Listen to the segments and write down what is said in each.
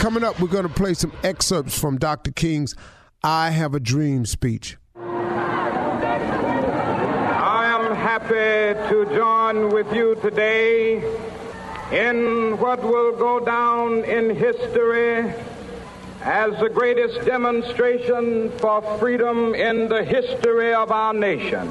Coming up, we're going to play some excerpts from Dr. King's I Have a Dream speech. I am happy to join with you today in what will go down in history as the greatest demonstration for freedom in the history of our nation.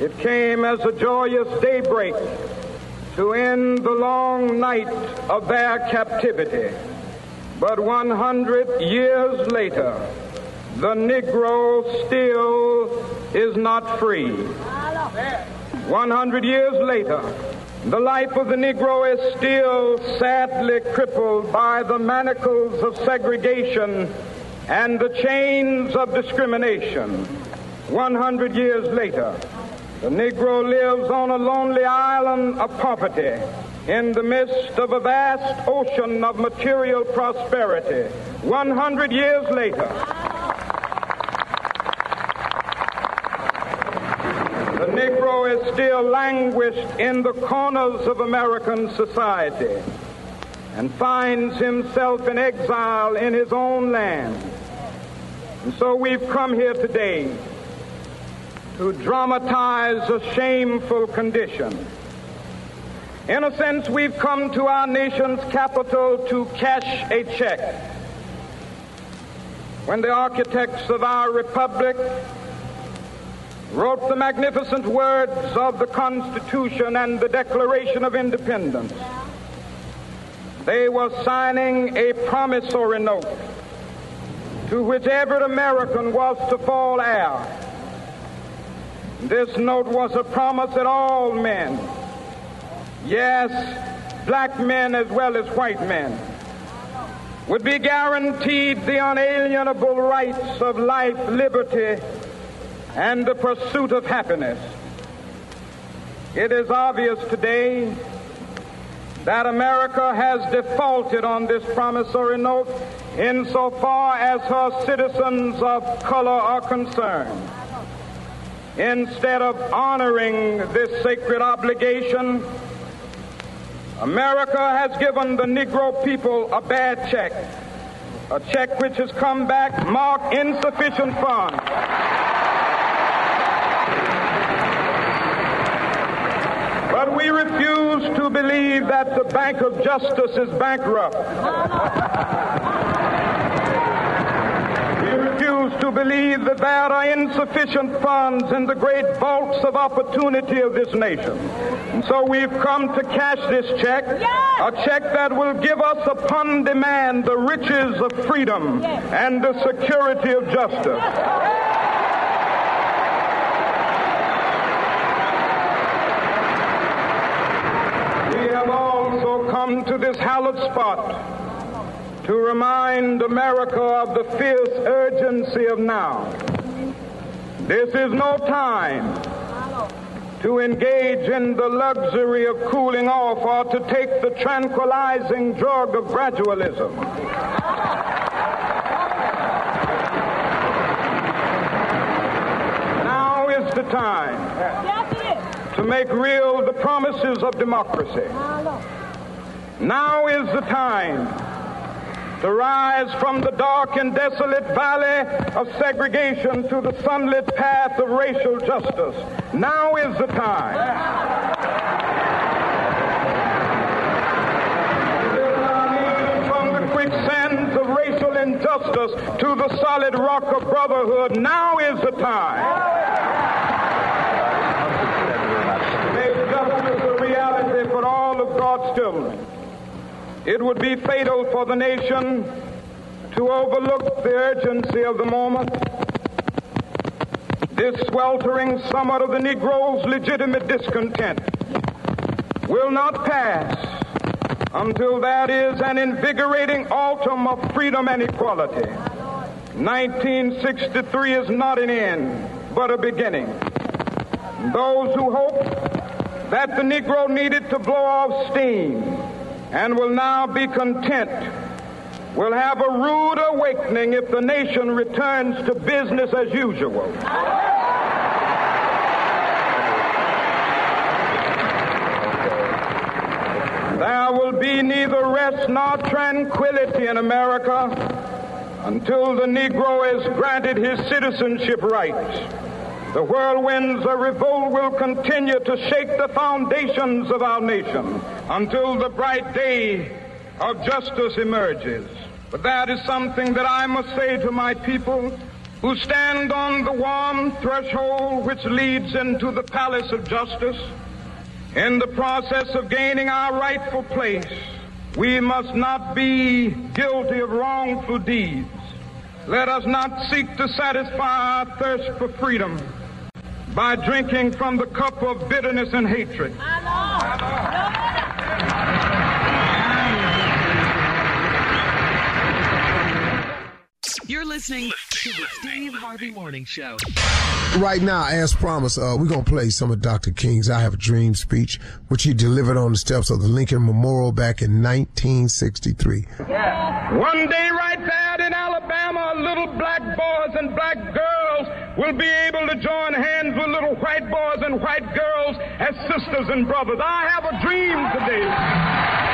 It came as a joyous daybreak to end the long night of their captivity. But 100 years later, the Negro still is not free. 100 years later, the life of the Negro is still sadly crippled by the manacles of segregation and the chains of discrimination. 100 years later, the Negro lives on a lonely island of poverty in the midst of a vast ocean of material prosperity. 100 years later, the Negro is still languished in the corners of American society and finds himself in exile in his own land. And so we've come here today to dramatize a shameful condition. In a sense, we've come to our nation's capital to cash a check. When the architects of our republic wrote the magnificent words of the Constitution and the Declaration of Independence, they were signing a promissory note to which every American was to fall heir. This note was a promise that all men, yes, black men as well as white men, would be guaranteed the unalienable rights of life, liberty, and the pursuit of happiness. It is obvious today that America has defaulted on this promissory note insofar as her citizens of color are concerned. Instead of honoring this sacred obligation, America has given the Negro people a bad check, a check which has come back marked insufficient funds. But we refuse to believe that the Bank of Justice is bankrupt. To believe that there are insufficient funds in the great vaults of opportunity of this nation. And so we've come to cash this check, a check that will give us upon demand the riches of freedom and the security of justice. Yes. We have also come to this hallowed spot to remind America of the fierce urgency of now. This is no time to engage in the luxury of cooling off or to take the tranquilizing drug of gradualism. Now is the time to make real the promises of democracy. Now is the time to rise from the dark and desolate valley of segregation to the sunlit path of racial justice. Now is the time. From the quicksands of racial injustice to the solid rock of brotherhood. Now is the time. Make justice a reality for all of God's children. It would be fatal for the nation to overlook the urgency of the moment. This sweltering summit of the Negro's legitimate discontent will not pass until that is an invigorating autumn of freedom and equality. 1963 is not an end, but a beginning. Those who hope that the Negro needed to blow off steam and will now be content will have a rude awakening if the nation returns to business as usual. There will be neither rest nor tranquility in America until the Negro is granted his citizenship rights. The whirlwinds of revolt will continue to shake the foundations of our nation until the bright day of justice emerges. But that is something that I must say to my people who stand on the warm threshold which leads into the palace of justice. In the process of gaining our rightful place, we must not be guilty of wrongful deeds. Let us not seek to satisfy our thirst for freedom by drinking from the cup of bitterness and hatred. Listening to the Steve Harvey Morning Show. Right now, as promised, uh, we're going to play some of Dr. King's I Have a Dream speech, which he delivered on the steps of the Lincoln Memorial back in 1963. Yeah. One day, right there in Alabama, little black boys and black girls will be able to join hands with little white boys and white girls as sisters and brothers. I have a dream today.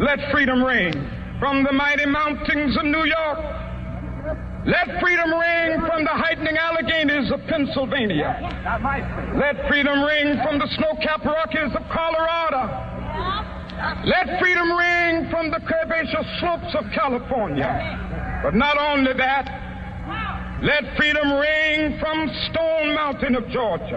let freedom ring. From the mighty mountains of New York, let freedom ring from the heightening Alleghenies of Pennsylvania. Let freedom ring from the snow-capped Rockies of Colorado. Let freedom ring from the curvaceous slopes of California. But not only that, let freedom ring from Stone Mountain of Georgia.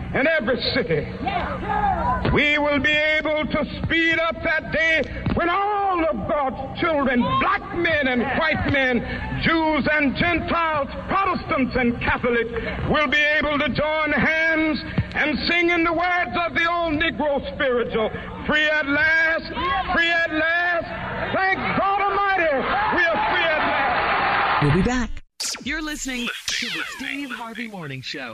and every city, we will be able to speed up that day when all of God's children, black men and white men, Jews and Gentiles, Protestants and Catholics, will be able to join hands and sing in the words of the old Negro spiritual, free at last, free at last, thank God Almighty, we are free at last. We'll be back. You're listening to the Steve Harvey Morning Show.